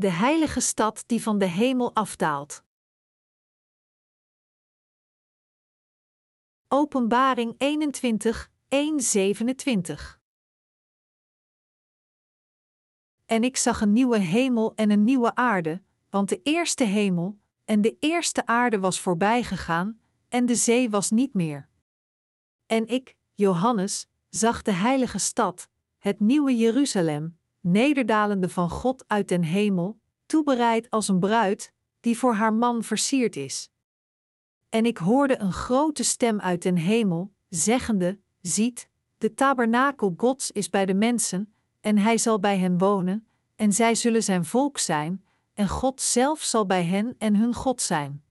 de heilige stad die van de hemel afdaalt. Openbaring 21, 1, 27 En ik zag een nieuwe hemel en een nieuwe aarde, want de eerste hemel en de eerste aarde was voorbijgegaan, en de zee was niet meer. En ik, Johannes, zag de heilige stad, het nieuwe Jeruzalem, nederdalende van God uit den hemel, toebereid als een bruid, die voor haar man versierd is. En ik hoorde een grote stem uit den hemel, zeggende: Ziet, de tabernakel Gods is bij de mensen, en hij zal bij hen wonen, en zij zullen zijn volk zijn, en God zelf zal bij hen en hun God zijn.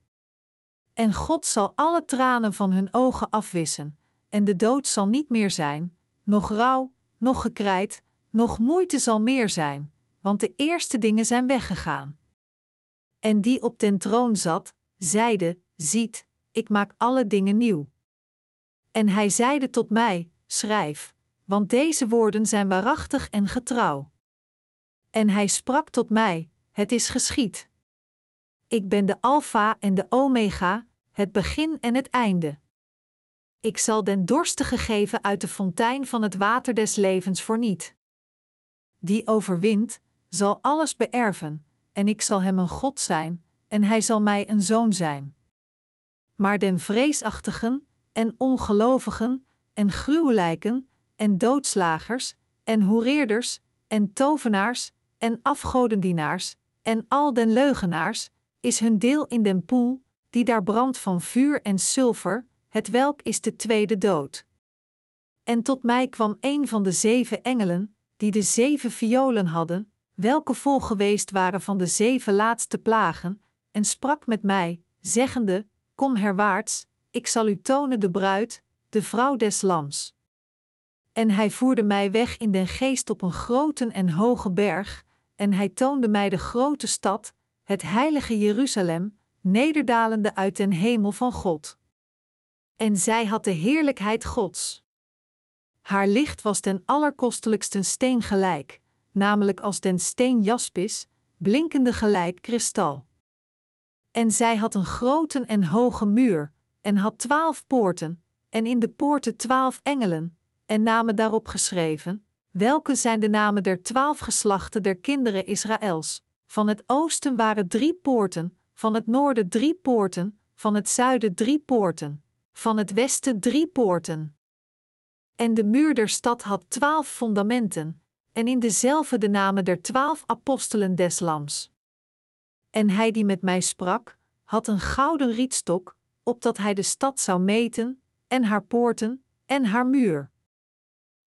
En God zal alle tranen van hun ogen afwissen, en de dood zal niet meer zijn, nog rouw, nog gekrijt, nog moeite zal meer zijn, want de eerste dingen zijn weggegaan. En die op den troon zat, zeide: Ziet, ik maak alle dingen nieuw. En hij zeide tot mij: Schrijf, want deze woorden zijn waarachtig en getrouw. En hij sprak tot mij: Het is geschied. Ik ben de Alpha en de Omega, het begin en het einde. Ik zal den dorstige geven uit de fontein van het water des levens voor niet. Die overwint, zal alles beërven, en ik zal hem een God zijn, en hij zal mij een zoon zijn. Maar den vreesachtigen, en ongelovigen, en gruwelijken, en doodslagers, en hoereerders, en tovenaars, en afgodendienaars, en al den leugenaars, is hun deel in den poel, die daar brandt van vuur en sulfer, het welk is de tweede dood. En tot mij kwam een van de zeven engelen, die de zeven violen hadden, welke vol geweest waren van de zeven laatste plagen, en sprak met mij, zeggende: Kom herwaarts, ik zal u tonen de bruid, de vrouw des lams. En hij voerde mij weg in den geest op een grote en hoge berg, en hij toonde mij de grote stad, het heilige Jeruzalem, nederdalende uit den hemel van God. En zij had de heerlijkheid Gods. Haar licht was den allerkostelijksten steen gelijk, namelijk als den steen jaspis, blinkende gelijk kristal. En zij had een grote en hoge muur, en had twaalf poorten, en in de poorten twaalf engelen, en namen daarop geschreven, welke zijn de namen der twaalf geslachten der kinderen Israëls. Van het oosten waren drie poorten, van het noorden drie poorten, van het zuiden drie poorten, van het westen drie poorten. En de muur der stad had twaalf fundamenten, en in dezelfde de namen der twaalf apostelen des Lams. En hij die met mij sprak, had een gouden rietstok, opdat hij de stad zou meten, en haar poorten, en haar muur.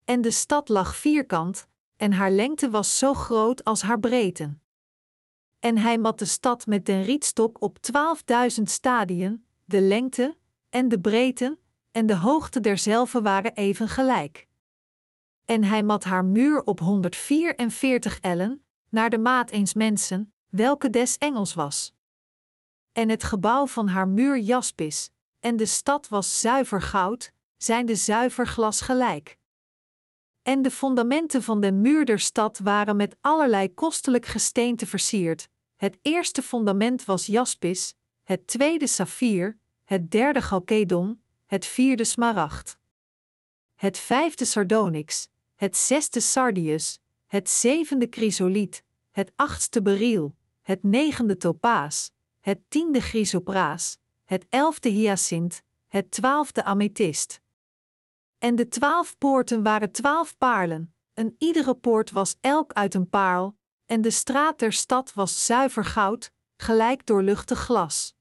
En de stad lag vierkant, en haar lengte was zo groot als haar breedte. En hij mat de stad met den rietstok op twaalfduizend stadien, de lengte, en de breedte, en de hoogte derzelve waren even gelijk. En hij mat haar muur op 144 ellen, naar de maat eens mensen, welke des engels was. En het gebouw van haar muur jaspis, en de stad was zuiver goud, zijn de zuiver glas gelijk. En de fundamenten van de muur der stad waren met allerlei kostelijk gesteente versierd. Het eerste fundament was jaspis, het tweede saffier, het derde chalkedon, het vierde smaragd. Het vijfde sardonyx, het zesde sardius, het zevende chrysoliet, het achtste beryl, het negende topaas, het tiende chrysopraas, het elfde hyacint, het twaalfde amethyst. En de twaalf poorten waren twaalf paarlen, en iedere poort was elk uit een paarl, en de straat der stad was zuiver goud, gelijk doorluchtig glas.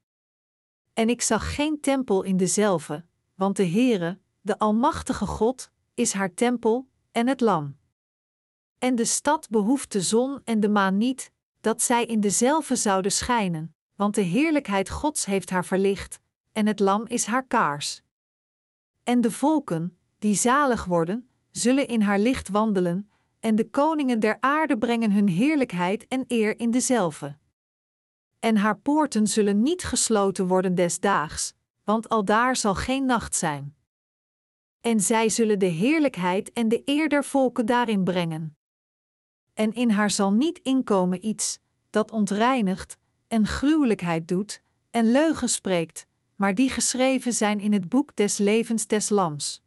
En ik zag geen tempel in dezelve, want de Heere, de Almachtige God, is haar tempel en het Lam. En de stad behoeft de zon en de maan niet, dat zij in dezelve zouden schijnen, want de heerlijkheid Gods heeft haar verlicht, en het Lam is haar kaars. En de volken, die zalig worden, zullen in haar licht wandelen, en de koningen der aarde brengen hun heerlijkheid en eer in dezelve. En haar poorten zullen niet gesloten worden des daags, want aldaar zal geen nacht zijn. En zij zullen de heerlijkheid en de eer der volken daarin brengen. En in haar zal niet inkomen iets, dat ontreinigt en gruwelijkheid doet en leugen spreekt, maar die geschreven zijn in het boek des levens des Lams.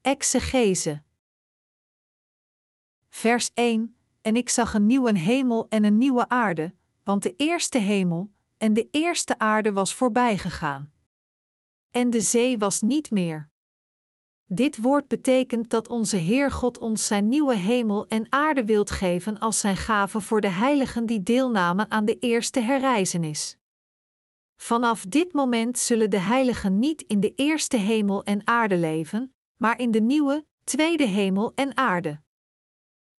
Exegese Vers 1 En ik zag een nieuwe hemel en een nieuwe aarde, want de eerste hemel en de eerste aarde was voorbijgegaan. En de zee was niet meer. Dit woord betekent dat onze Heer God ons zijn nieuwe hemel en aarde wilt geven als zijn gave voor de heiligen die deelnamen aan de eerste herreizenis. Vanaf dit moment zullen de heiligen niet in de eerste hemel en aarde leven, maar in de nieuwe, tweede hemel en aarde.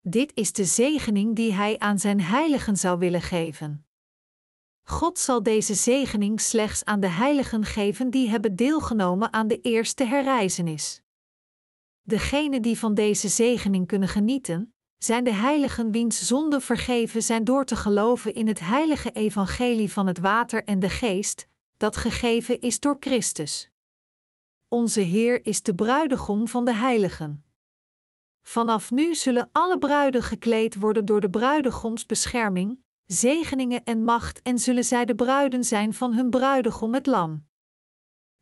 Dit is de zegening die Hij aan zijn heiligen zou willen geven. God zal deze zegening slechts aan de heiligen geven die hebben deelgenomen aan de eerste herreizenis. Degenen die van deze zegening kunnen genieten, zijn de heiligen wiens zonden vergeven zijn door te geloven in het heilige evangelie van het water en de geest, dat gegeven is door Christus. Onze Heer is de bruidegom van de heiligen. Vanaf nu zullen alle bruiden gekleed worden door de bruidegoms bescherming, zegeningen en macht en zullen zij de bruiden zijn van hun bruidegom het lam.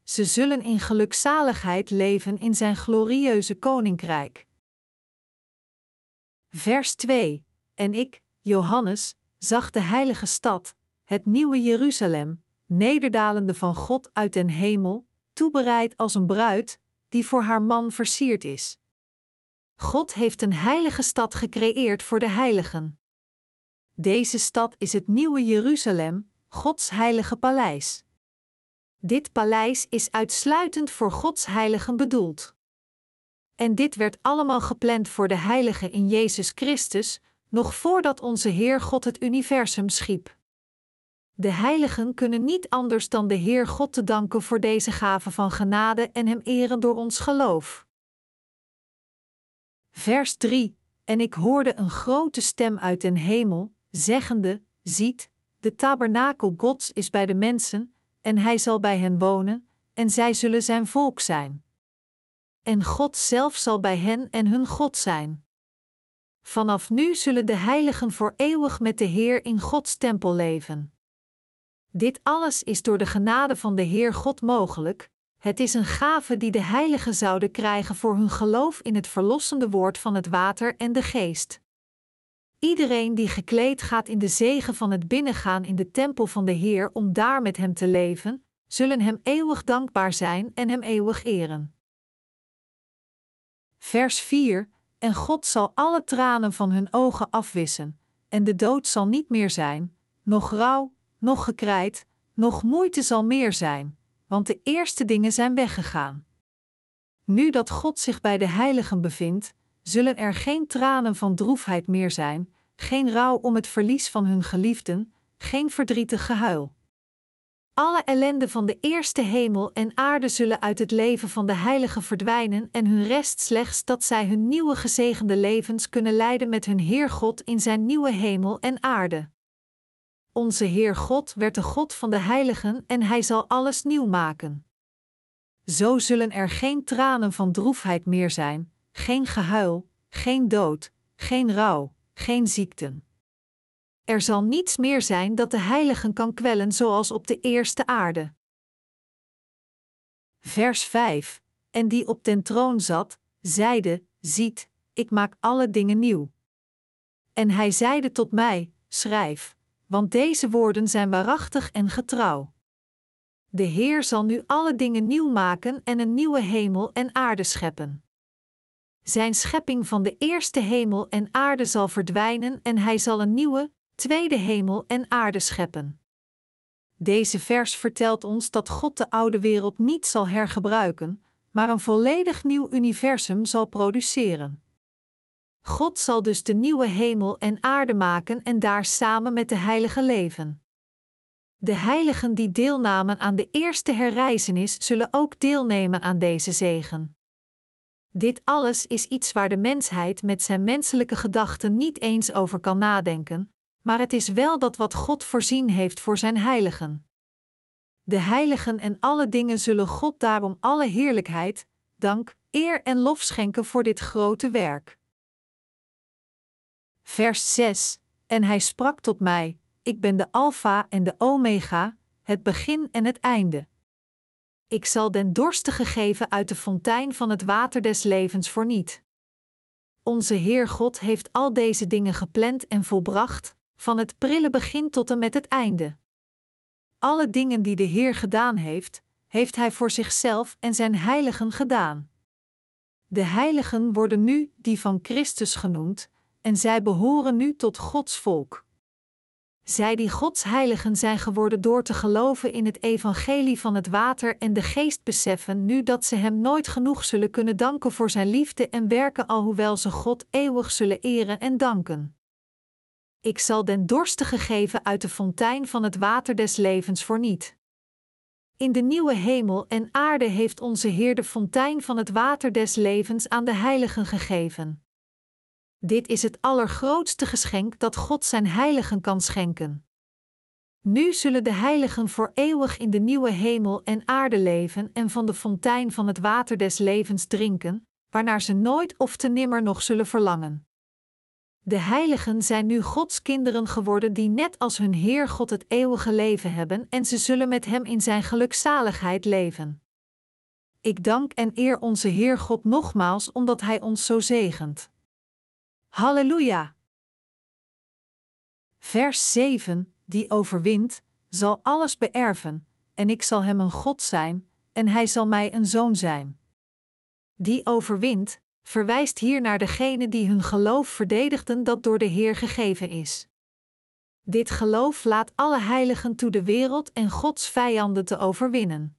Ze zullen in gelukzaligheid leven in zijn glorieuze koninkrijk. Vers 2 En ik, Johannes, zag de heilige stad, het nieuwe Jeruzalem, nederdalende van God uit den hemel, toebereid als een bruid, die voor haar man versierd is. God heeft een heilige stad gecreëerd voor de heiligen. Deze stad is het nieuwe Jeruzalem, Gods heilige paleis. Dit paleis is uitsluitend voor Gods heiligen bedoeld. En dit werd allemaal gepland voor de heiligen in Jezus Christus, nog voordat onze Heer God het universum schiep. De heiligen kunnen niet anders dan de Heer God te danken voor deze gave van genade en Hem eren door ons geloof. Vers 3: En ik hoorde een grote stem uit den hemel, zeggende: Ziet, de tabernakel Gods is bij de mensen, en hij zal bij hen wonen, en zij zullen zijn volk zijn. En God zelf zal bij hen en hun God zijn. Vanaf nu zullen de heiligen voor eeuwig met de Heer in Gods tempel leven. Dit alles is door de genade van de Heer God mogelijk. Het is een gave die de heiligen zouden krijgen voor hun geloof in het verlossende woord van het water en de geest. Iedereen die gekleed gaat in de zegen van het binnengaan in de tempel van de Heer om daar met hem te leven, zullen hem eeuwig dankbaar zijn en hem eeuwig eren. Vers 4: En God zal alle tranen van hun ogen afwissen, en de dood zal niet meer zijn, nog rouw, nog gekrijt, nog moeite zal meer zijn, want de eerste dingen zijn weggegaan. Nu dat God zich bij de heiligen bevindt, zullen er geen tranen van droefheid meer zijn, geen rouw om het verlies van hun geliefden, geen verdrietig gehuil. Alle ellende van de eerste hemel en aarde zullen uit het leven van de heiligen verdwijnen en hun rest slechts dat zij hun nieuwe gezegende levens kunnen leiden met hun Heer God in zijn nieuwe hemel en aarde. Onze Heer God werd de God van de heiligen en hij zal alles nieuw maken. Zo zullen er geen tranen van droefheid meer zijn, geen gehuil, geen dood, geen rouw, geen ziekten. Er zal niets meer zijn dat de heiligen kan kwellen zoals op de eerste aarde. Vers 5 En die op den troon zat, zeide: Ziet, ik maak alle dingen nieuw. En hij zeide tot mij: Schrijf, want deze woorden zijn waarachtig en getrouw. De Heer zal nu alle dingen nieuw maken en een nieuwe hemel en aarde scheppen. Zijn schepping van de eerste hemel en aarde zal verdwijnen en hij zal een nieuwe, tweede hemel en aarde scheppen. Deze vers vertelt ons dat God de oude wereld niet zal hergebruiken, maar een volledig nieuw universum zal produceren. God zal dus de nieuwe hemel en aarde maken en daar samen met de heiligen leven. De heiligen die deelnamen aan de eerste herreizenis zullen ook deelnemen aan deze zegen. Dit alles is iets waar de mensheid met zijn menselijke gedachten niet eens over kan nadenken, maar het is wel dat wat God voorzien heeft voor zijn heiligen. De heiligen en alle dingen zullen God daarom alle heerlijkheid, dank, eer en lof schenken voor dit grote werk. Vers 6: En hij sprak tot mij: Ik ben de Alpha en de Omega, het begin en het einde. Ik zal den dorstige geven uit de fontein van het water des levens voor niet. Onze Heer God heeft al deze dingen gepland en volbracht, van het prille begin tot en met het einde. Alle dingen die de Heer gedaan heeft, heeft Hij voor zichzelf en zijn heiligen gedaan. De heiligen worden nu die van Christus genoemd, en zij behoren nu tot Gods volk. Zij die Gods heiligen zijn geworden door te geloven in het evangelie van het water en de geest beseffen nu dat ze Hem nooit genoeg zullen kunnen danken voor Zijn liefde en werken alhoewel ze God eeuwig zullen eren en danken. Ik zal den dorstige geven uit de fontein van het water des levens voor niet. In de nieuwe hemel en aarde heeft onze Heer de fontein van het water des levens aan de heiligen gegeven. Dit is het allergrootste geschenk dat God zijn heiligen kan schenken. Nu zullen de heiligen voor eeuwig in de nieuwe hemel en aarde leven en van de fontein van het water des levens drinken, waarnaar ze nooit of te nimmer nog zullen verlangen. De heiligen zijn nu Gods kinderen geworden die net als hun Heer God het eeuwige leven hebben en ze zullen met Hem in Zijn gelukzaligheid leven. Ik dank en eer onze Heer God nogmaals omdat Hij ons zo zegent. Halleluja! Vers 7: Die overwint, zal alles beërven, en ik zal hem een God zijn, en hij zal mij een zoon zijn. Die overwint, verwijst hier naar degene die hun geloof verdedigden dat door de Heer gegeven is. Dit geloof laat alle heiligen toe de wereld en Gods vijanden te overwinnen.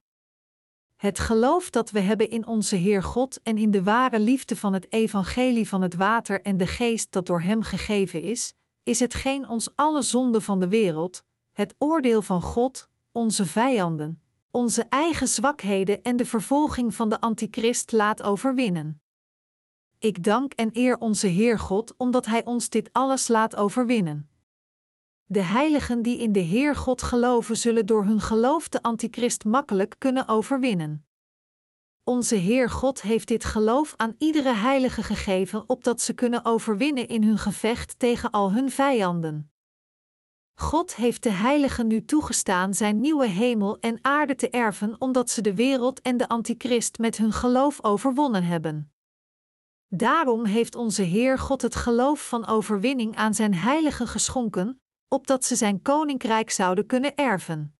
Het geloof dat we hebben in onze Heer God en in de ware liefde van het evangelie van het water en de geest dat door Hem gegeven is, is hetgeen ons alle zonden van de wereld, het oordeel van God, onze vijanden, onze eigen zwakheden en de vervolging van de antichrist laat overwinnen. Ik dank en eer onze Heer God omdat Hij ons dit alles laat overwinnen. De heiligen die in de Heer God geloven, zullen door hun geloof de antichrist makkelijk kunnen overwinnen. Onze Heer God heeft dit geloof aan iedere heilige gegeven, opdat ze kunnen overwinnen in hun gevecht tegen al hun vijanden. God heeft de heiligen nu toegestaan zijn nieuwe hemel en aarde te erven, omdat ze de wereld en de antichrist met hun geloof overwonnen hebben. Daarom heeft onze Heer God het geloof van overwinning aan zijn heiligen geschonken, opdat ze zijn koninkrijk zouden kunnen erven.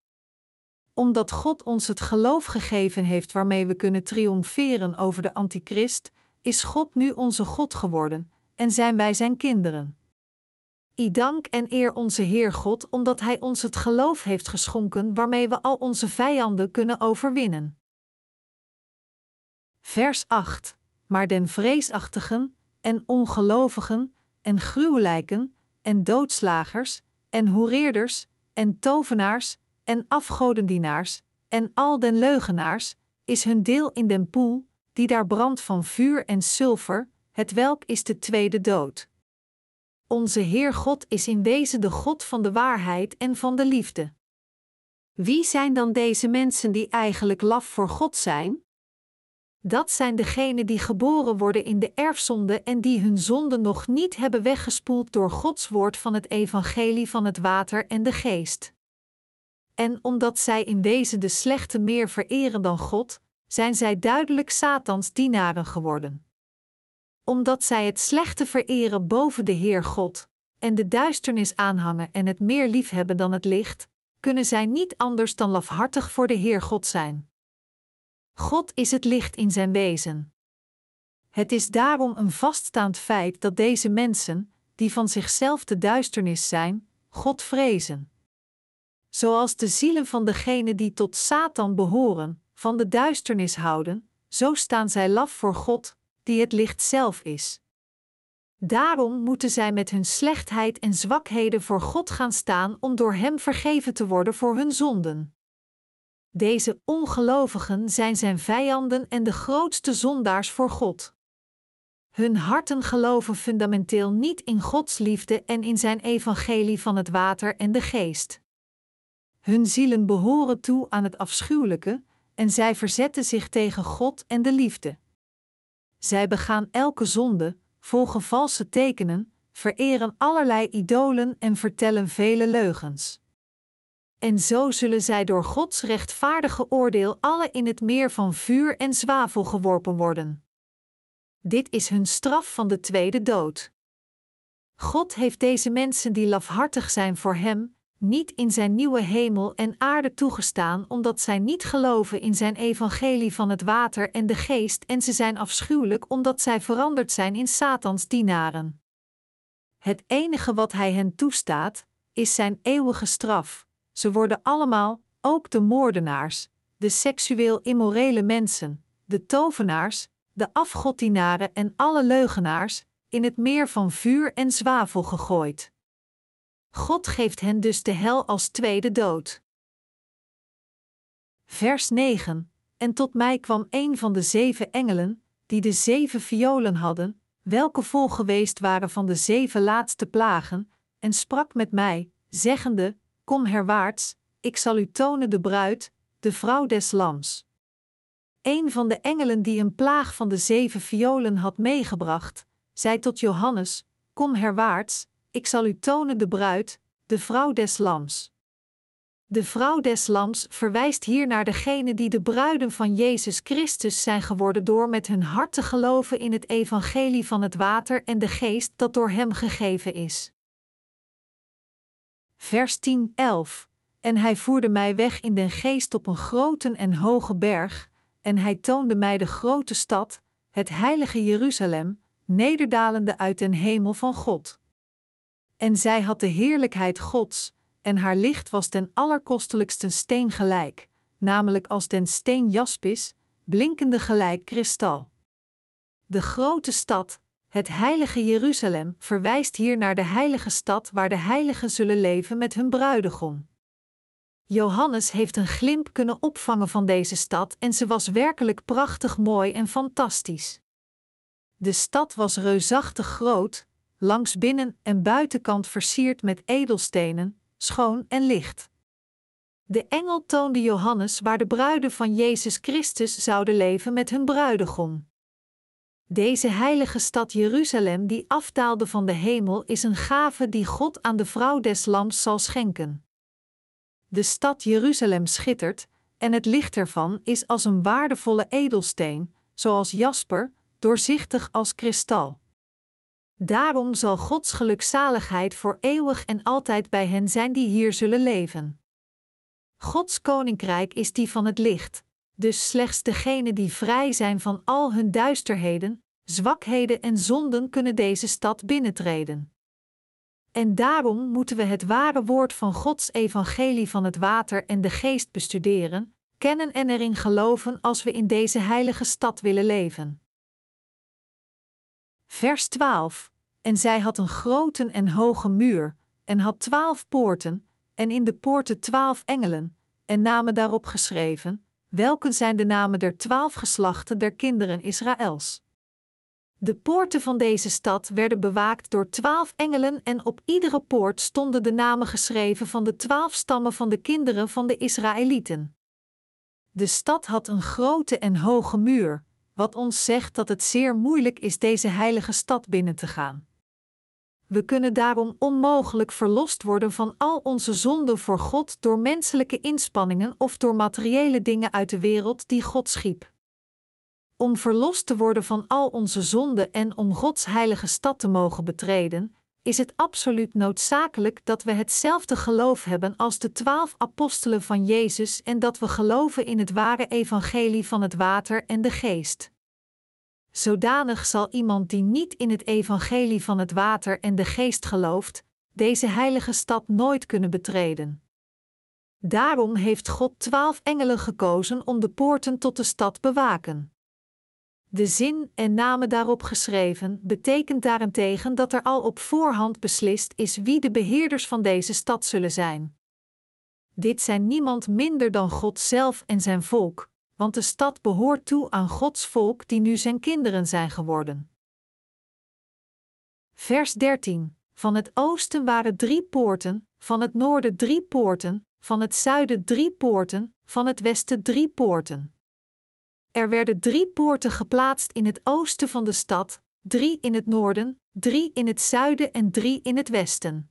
Omdat God ons het geloof gegeven heeft waarmee we kunnen triomferen over de antichrist, is God nu onze God geworden en zijn wij zijn kinderen. I dank en eer onze Heer God, omdat Hij ons het geloof heeft geschonken waarmee we al onze vijanden kunnen overwinnen. Vers 8 maar den vreesachtigen, en ongelovigen, en gruwelijken, en doodslagers, en hoereerders, en tovenaars, en afgodendienaars, en al den leugenaars, is hun deel in den poel, die daar brandt van vuur en zilver, het welk is de tweede dood. Onze Heer God is in wezen de God van de waarheid en van de liefde. Wie zijn dan deze mensen die eigenlijk laf voor God zijn? Dat zijn degenen die geboren worden in de erfzonde en die hun zonden nog niet hebben weggespoeld door Gods woord van het evangelie van het water en de geest. En omdat zij in wezen de slechte meer vereren dan God, zijn zij duidelijk Satans dienaren geworden. Omdat zij het slechte vereren boven de Heer God, en de duisternis aanhangen en het meer liefhebben dan het licht, kunnen zij niet anders dan lafhartig voor de Heer God zijn. God is het licht in zijn wezen. Het is daarom een vaststaand feit dat deze mensen, die van zichzelf de duisternis zijn, God vrezen. Zoals de zielen van degenen die tot Satan behoren, van de duisternis houden, zo staan zij laf voor God, die het licht zelf is. Daarom moeten zij met hun slechtheid en zwakheden voor God gaan staan om door Hem vergeven te worden voor hun zonden. Deze ongelovigen zijn zijn vijanden en de grootste zondaars voor God. Hun harten geloven fundamenteel niet in Gods liefde en in zijn evangelie van het water en de geest. Hun zielen behoren toe aan het afschuwelijke en zij verzetten zich tegen God en de liefde. Zij begaan elke zonde, volgen valse tekenen, vereren allerlei idolen en vertellen vele leugens. En zo zullen zij door Gods rechtvaardige oordeel alle in het meer van vuur en zwavel geworpen worden. Dit is hun straf van de tweede dood. God heeft deze mensen die lafhartig zijn voor Hem, niet in Zijn nieuwe hemel en aarde toegestaan, omdat zij niet geloven in Zijn evangelie van het water en de geest, en ze zijn afschuwelijk omdat zij veranderd zijn in Satans dienaren. Het enige wat Hij hen toestaat, is Zijn eeuwige straf. Ze worden allemaal, ook de moordenaars, de seksueel immorele mensen, de tovenaars, de afgoddienaren en alle leugenaars, in het meer van vuur en zwavel gegooid. God geeft hen dus de hel als tweede dood. Vers 9: En tot mij kwam een van de zeven engelen, die de zeven violen hadden, welke vol geweest waren van de zeven laatste plagen, en sprak met mij, zeggende: Kom herwaarts, ik zal u tonen de bruid, de vrouw des lams. Een van de engelen die een plaag van de zeven violen had meegebracht, zei tot Johannes: Kom herwaarts, ik zal u tonen de bruid, de vrouw des lams. De vrouw des lams verwijst hier naar degene die de bruiden van Jezus Christus zijn geworden door met hun hart te geloven in het evangelie van het water en de geest dat door hem gegeven is. Vers 10, 11. En hij voerde mij weg in den geest op een grote en hoge berg, en hij toonde mij de grote stad, het heilige Jeruzalem, nederdalende uit den hemel van God. En zij had de heerlijkheid Gods, en haar licht was den allerkostelijkste steen gelijk, namelijk als den steen jaspis, blinkende gelijk kristal. De grote stad, het heilige Jeruzalem, verwijst hier naar de heilige stad waar de heiligen zullen leven met hun bruidegom. Johannes heeft een glimp kunnen opvangen van deze stad en ze was werkelijk prachtig mooi en fantastisch. De stad was reusachtig groot, langs binnen- en buitenkant versierd met edelstenen, schoon en licht. De engel toonde Johannes waar de bruiden van Jezus Christus zouden leven met hun bruidegom. Deze heilige stad Jeruzalem, die aftaalde van de hemel, is een gave die God aan de vrouw des lams zal schenken. De stad Jeruzalem schittert, en het licht ervan is als een waardevolle edelsteen, zoals jasper, doorzichtig als kristal. Daarom zal Gods gelukzaligheid voor eeuwig en altijd bij hen zijn die hier zullen leven. Gods koninkrijk is die van het licht, dus slechts degenen die vrij zijn van al hun duisterheden, zwakheden en zonden kunnen deze stad binnentreden. En daarom moeten we het ware woord van Gods evangelie van het water en de geest bestuderen, kennen en erin geloven als we in deze heilige stad willen leven. Vers 12. En zij had een grote en hoge muur, en had twaalf poorten, en in de poorten twaalf engelen, en namen daarop geschreven, welke zijn de namen der twaalf geslachten der kinderen Israëls. De poorten van deze stad werden bewaakt door twaalf engelen en op iedere poort stonden de namen geschreven van de twaalf stammen van de kinderen van de Israëlieten. De stad had een grote en hoge muur, wat ons zegt dat het zeer moeilijk is deze heilige stad binnen te gaan. We kunnen daarom onmogelijk verlost worden van al onze zonden voor God door menselijke inspanningen of door materiële dingen uit de wereld die God schiep. Om verlost te worden van al onze zonden en om Gods heilige stad te mogen betreden, is het absoluut noodzakelijk dat we hetzelfde geloof hebben als de twaalf apostelen van Jezus en dat we geloven in het ware evangelie van het water en de geest. Zodanig zal iemand die niet in het evangelie van het water en de geest gelooft, deze heilige stad nooit kunnen betreden. Daarom heeft God twaalf engelen gekozen om de poorten tot de stad bewaken. De zin en namen daarop geschreven betekent daarentegen dat er al op voorhand beslist is wie de beheerders van deze stad zullen zijn. Dit zijn niemand minder dan God zelf en zijn volk, want de stad behoort toe aan Gods volk die nu zijn kinderen zijn geworden. Vers 13. Van het oosten waren drie poorten, van het noorden drie poorten, van het zuiden drie poorten, van het westen drie poorten. Er werden drie poorten geplaatst in het oosten van de stad, drie in het noorden, drie in het zuiden en drie in het westen.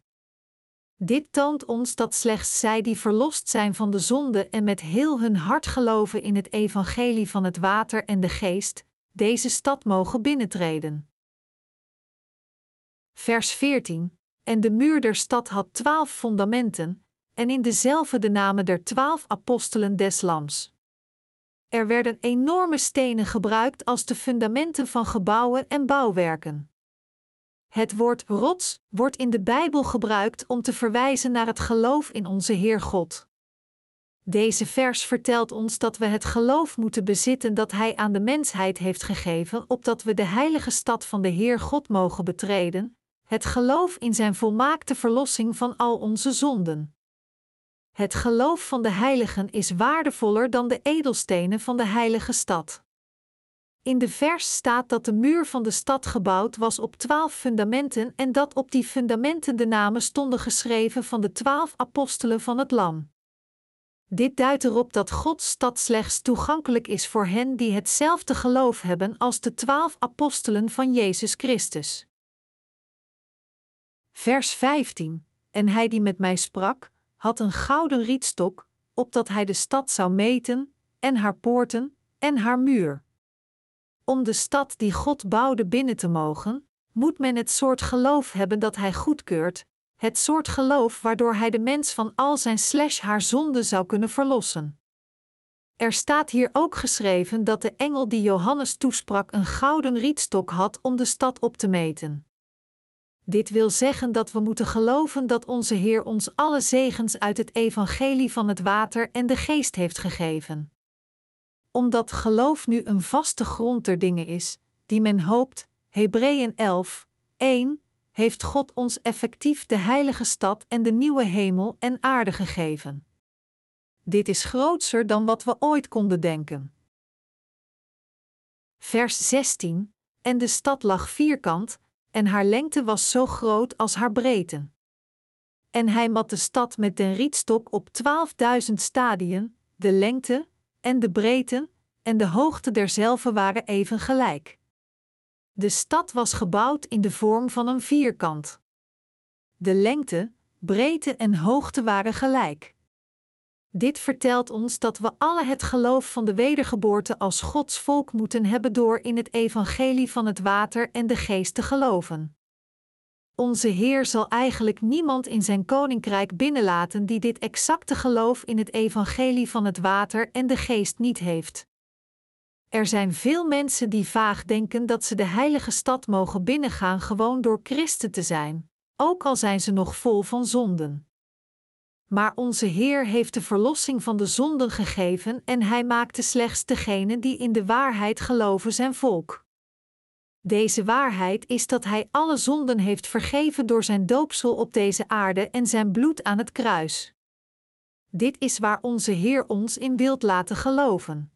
Dit toont ons dat slechts zij die verlost zijn van de zonde en met heel hun hart geloven in het evangelie van het water en de geest, deze stad mogen binnentreden. Vers 14: En de muur der stad had twaalf fundamenten, en in dezelfde de namen der twaalf apostelen des Lams. Er werden enorme stenen gebruikt als de fundamenten van gebouwen en bouwwerken. Het woord rots wordt in de Bijbel gebruikt om te verwijzen naar het geloof in onze Heer God. Deze vers vertelt ons dat we het geloof moeten bezitten dat Hij aan de mensheid heeft gegeven, opdat we de heilige stad van de Heer God mogen betreden, het geloof in Zijn volmaakte verlossing van al onze zonden. Het geloof van de heiligen is waardevoller dan de edelstenen van de heilige stad. In de vers staat dat de muur van de stad gebouwd was op twaalf fundamenten en dat op die fundamenten de namen stonden geschreven van de twaalf apostelen van het Lam. Dit duidt erop dat Gods stad slechts toegankelijk is voor hen die hetzelfde geloof hebben als de twaalf apostelen van Jezus Christus. Vers 15: En hij die met mij sprak, had een gouden rietstok, opdat hij de stad zou meten, en haar poorten, en haar muur. Om de stad die God bouwde binnen te mogen, moet men het soort geloof hebben dat hij goedkeurt, het soort geloof waardoor hij de mens van al zijn slash haar zonde zou kunnen verlossen. Er staat hier ook geschreven dat de engel die Johannes toesprak een gouden rietstok had om de stad op te meten. Dit wil zeggen dat we moeten geloven dat onze Heer ons alle zegens uit het evangelie van het water en de geest heeft gegeven. Omdat geloof nu een vaste grond der dingen is, die men hoopt, Hebreeën 11, 1, heeft God ons effectief de heilige stad en de nieuwe hemel en aarde gegeven. Dit is grootser dan wat we ooit konden denken. Vers 16: En de stad lag vierkant, en haar lengte was zo groot als haar breedte. En hij mat de stad met den rietstok op twaalfduizend stadien, de lengte en de breedte en de hoogte derzelve waren even gelijk. De stad was gebouwd in de vorm van een vierkant. De lengte, breedte en hoogte waren gelijk. Dit vertelt ons dat we alle het geloof van de wedergeboorte als Gods volk moeten hebben door in het evangelie van het water en de geest te geloven. Onze Heer zal eigenlijk niemand in zijn koninkrijk binnenlaten die dit exacte geloof in het evangelie van het water en de geest niet heeft. Er zijn veel mensen die vaag denken dat ze de heilige stad mogen binnengaan gewoon door christen te zijn, ook al zijn ze nog vol van zonden. Maar onze Heer heeft de verlossing van de zonden gegeven en Hij maakte slechts degenen die in de waarheid geloven zijn volk. Deze waarheid is dat Hij alle zonden heeft vergeven door zijn doopsel op deze aarde en zijn bloed aan het kruis. Dit is waar onze Heer ons in wilt laten geloven.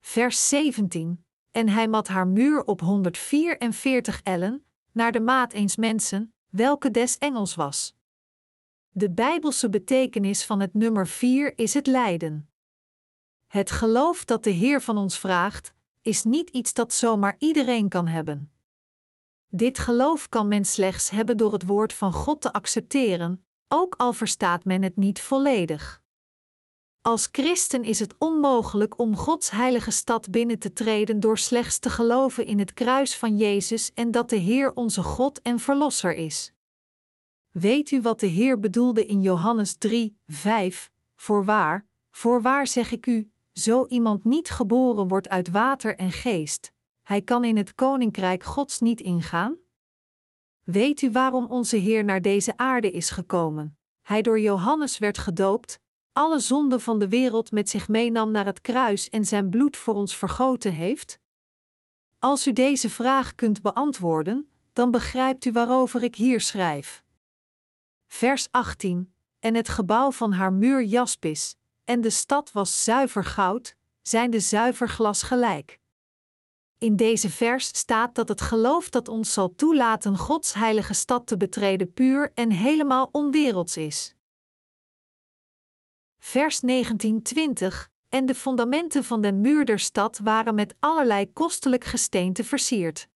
Vers 17: En hij mat haar muur op 144 ellen, naar de maat eens mensen, welke des engels was. De bijbelse betekenis van het nummer 4 is het lijden. Het geloof dat de Heer van ons vraagt, is niet iets dat zomaar iedereen kan hebben. Dit geloof kan men slechts hebben door het woord van God te accepteren, ook al verstaat men het niet volledig. Als christen is het onmogelijk om Gods heilige stad binnen te treden door slechts te geloven in het kruis van Jezus en dat de Heer onze God en Verlosser is. Weet u wat de Heer bedoelde in Johannes 3, 5? Voorwaar, voorwaar zeg ik u, zo iemand niet geboren wordt uit water en geest, hij kan in het koninkrijk Gods niet ingaan? Weet u waarom onze Heer naar deze aarde is gekomen? Hij door Johannes werd gedoopt, alle zonden van de wereld met zich meenam naar het kruis en zijn bloed voor ons vergoten heeft? Als u deze vraag kunt beantwoorden, dan begrijpt u waarover ik hier schrijf. Vers 18: En het gebouw van haar muur jaspis, en de stad was zuiver goud, zijn de zuiver glas gelijk. In deze vers staat dat het geloof dat ons zal toelaten Gods heilige stad te betreden puur en helemaal onwerelds is. Vers 19:20 en de fundamenten van de muur der stad waren met allerlei kostelijk gesteente versierd.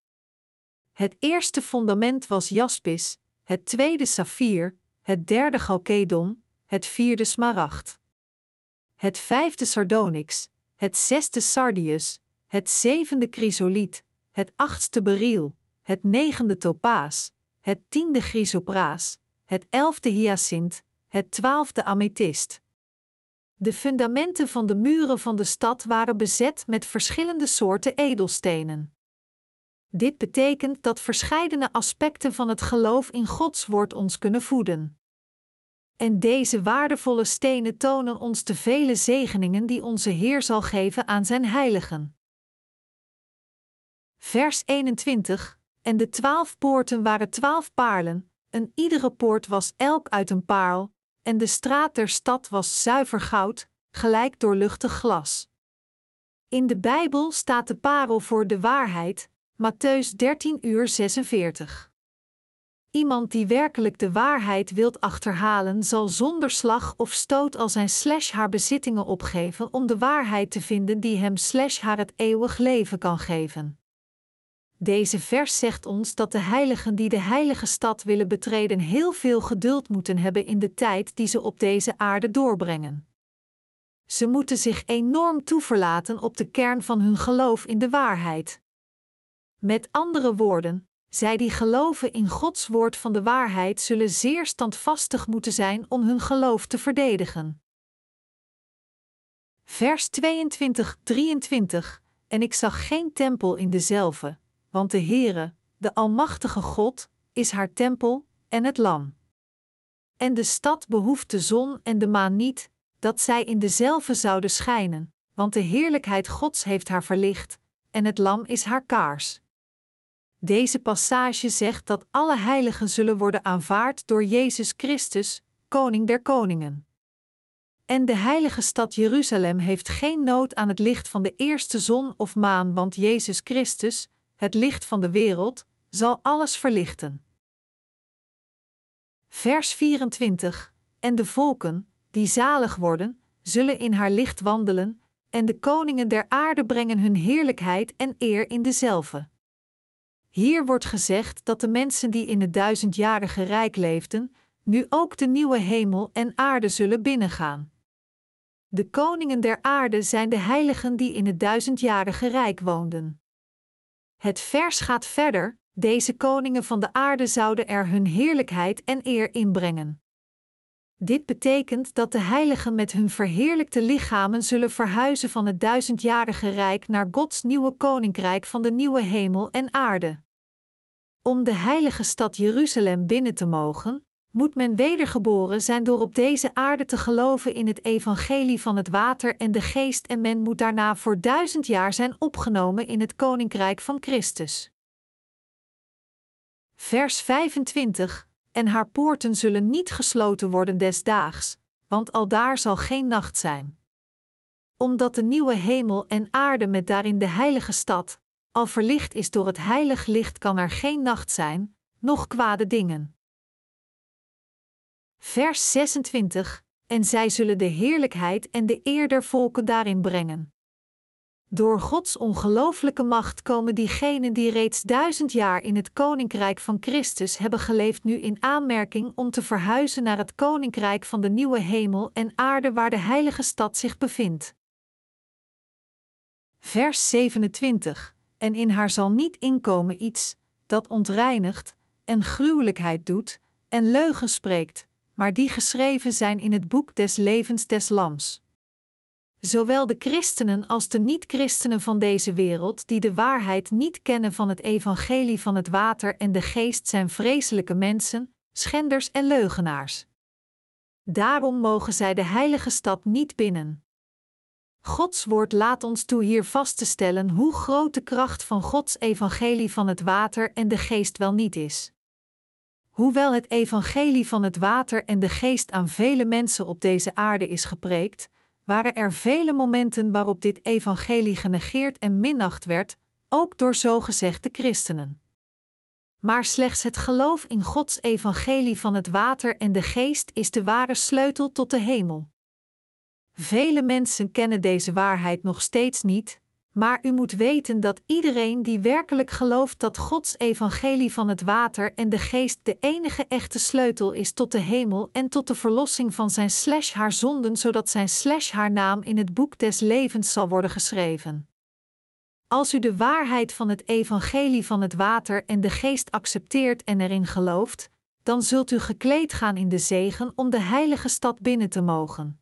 Het eerste fundament was jaspis, het tweede saffier, het derde chalkedon, het vierde smaragd. Het vijfde sardonyx, het zesde sardius, het zevende chrysoliet, het achtste beryl, het negende topaas, het tiende chrysopraas, het elfde hyacint, het twaalfde amethyst. De fundamenten van de muren van de stad waren bezet met verschillende soorten edelstenen. Dit betekent dat verscheidene aspecten van het geloof in Gods woord ons kunnen voeden. En deze waardevolle stenen tonen ons de vele zegeningen die onze Heer zal geven aan zijn heiligen. Vers 21: En de twaalf poorten waren twaalf paarlen, en iedere poort was elk uit een parel, en de straat der stad was zuiver goud, gelijk doorluchtig glas. In de Bijbel staat de parel voor de waarheid, Matthäus 13 uur 46. Iemand die werkelijk de waarheid wilt achterhalen, zal zonder slag of stoot al zijn slash haar bezittingen opgeven om de waarheid te vinden die hem slash haar het eeuwig leven kan geven. Deze vers zegt ons dat de heiligen die de heilige stad willen betreden heel veel geduld moeten hebben in de tijd die ze op deze aarde doorbrengen. Ze moeten zich enorm toeverlaten op de kern van hun geloof in de waarheid. Met andere woorden, zij die geloven in Gods woord van de waarheid zullen zeer standvastig moeten zijn om hun geloof te verdedigen. Vers 22-23 En ik zag geen tempel in dezelve, want de Heere, de Almachtige God, is haar tempel en het Lam. En de stad behoeft de zon en de maan niet, dat zij in dezelve zouden schijnen, want de heerlijkheid Gods heeft haar verlicht, en het Lam is haar kaars. Deze passage zegt dat alle heiligen zullen worden aanvaard door Jezus Christus, Koning der Koningen. En de heilige stad Jeruzalem heeft geen nood aan het licht van de eerste zon of maan, want Jezus Christus, het licht van de wereld, zal alles verlichten. Vers 24: En de volken, die zalig worden, zullen in haar licht wandelen, en de koningen der aarde brengen hun heerlijkheid en eer in dezelve. Hier wordt gezegd dat de mensen die in het duizendjarige rijk leefden, nu ook de nieuwe hemel en aarde zullen binnengaan. De koningen der aarde zijn de heiligen die in het duizendjarige rijk woonden. Het vers gaat verder: deze koningen van de aarde zouden er hun heerlijkheid en eer inbrengen. Dit betekent dat de heiligen met hun verheerlijkte lichamen zullen verhuizen van het duizendjarige rijk naar Gods nieuwe koninkrijk van de nieuwe hemel en aarde. Om de heilige stad Jeruzalem binnen te mogen, moet men wedergeboren zijn door op deze aarde te geloven in het evangelie van het water en de geest en men moet daarna voor duizend jaar zijn opgenomen in het koninkrijk van Christus. Vers 25 En haar poorten zullen niet gesloten worden desdaags, want aldaar zal geen nacht zijn. Omdat de nieuwe hemel en aarde met daarin de heilige stad, al verlicht is door het heilig licht, kan er geen nacht zijn, noch kwade dingen. Vers 26: En zij zullen de heerlijkheid en de eer der volken daarin brengen. Door Gods ongelooflijke macht komen diegenen die reeds duizend jaar in het koninkrijk van Christus hebben geleefd, nu in aanmerking om te verhuizen naar het koninkrijk van de nieuwe hemel en aarde waar de heilige stad zich bevindt. Vers 27 en in haar zal niet inkomen iets dat ontreinigt en gruwelijkheid doet en leugen spreekt, maar die geschreven zijn in het boek des levens des Lams. Zowel de christenen als de niet-christenen van deze wereld, die de waarheid niet kennen van het evangelie van het water en de geest, zijn vreselijke mensen, schenders en leugenaars. Daarom mogen zij de heilige stad niet binnen. Gods woord laat ons toe hier vast te stellen hoe groot de kracht van Gods evangelie van het water en de geest wel niet is. Hoewel het evangelie van het water en de geest aan vele mensen op deze aarde is gepreekt, waren er vele momenten waarop dit evangelie genegeerd en minacht werd, ook door zogezegde christenen. Maar slechts het geloof in Gods evangelie van het water en de geest is de ware sleutel tot de hemel. Vele mensen kennen deze waarheid nog steeds niet, maar u moet weten dat iedereen die werkelijk gelooft dat Gods evangelie van het water en de geest de enige echte sleutel is tot de hemel en tot de verlossing van zijn slash haar zonden, zodat zijn slash haar naam in het boek des levens zal worden geschreven. Als u de waarheid van het evangelie van het water en de geest accepteert en erin gelooft, dan zult u gekleed gaan in de zegen om de heilige stad binnen te mogen.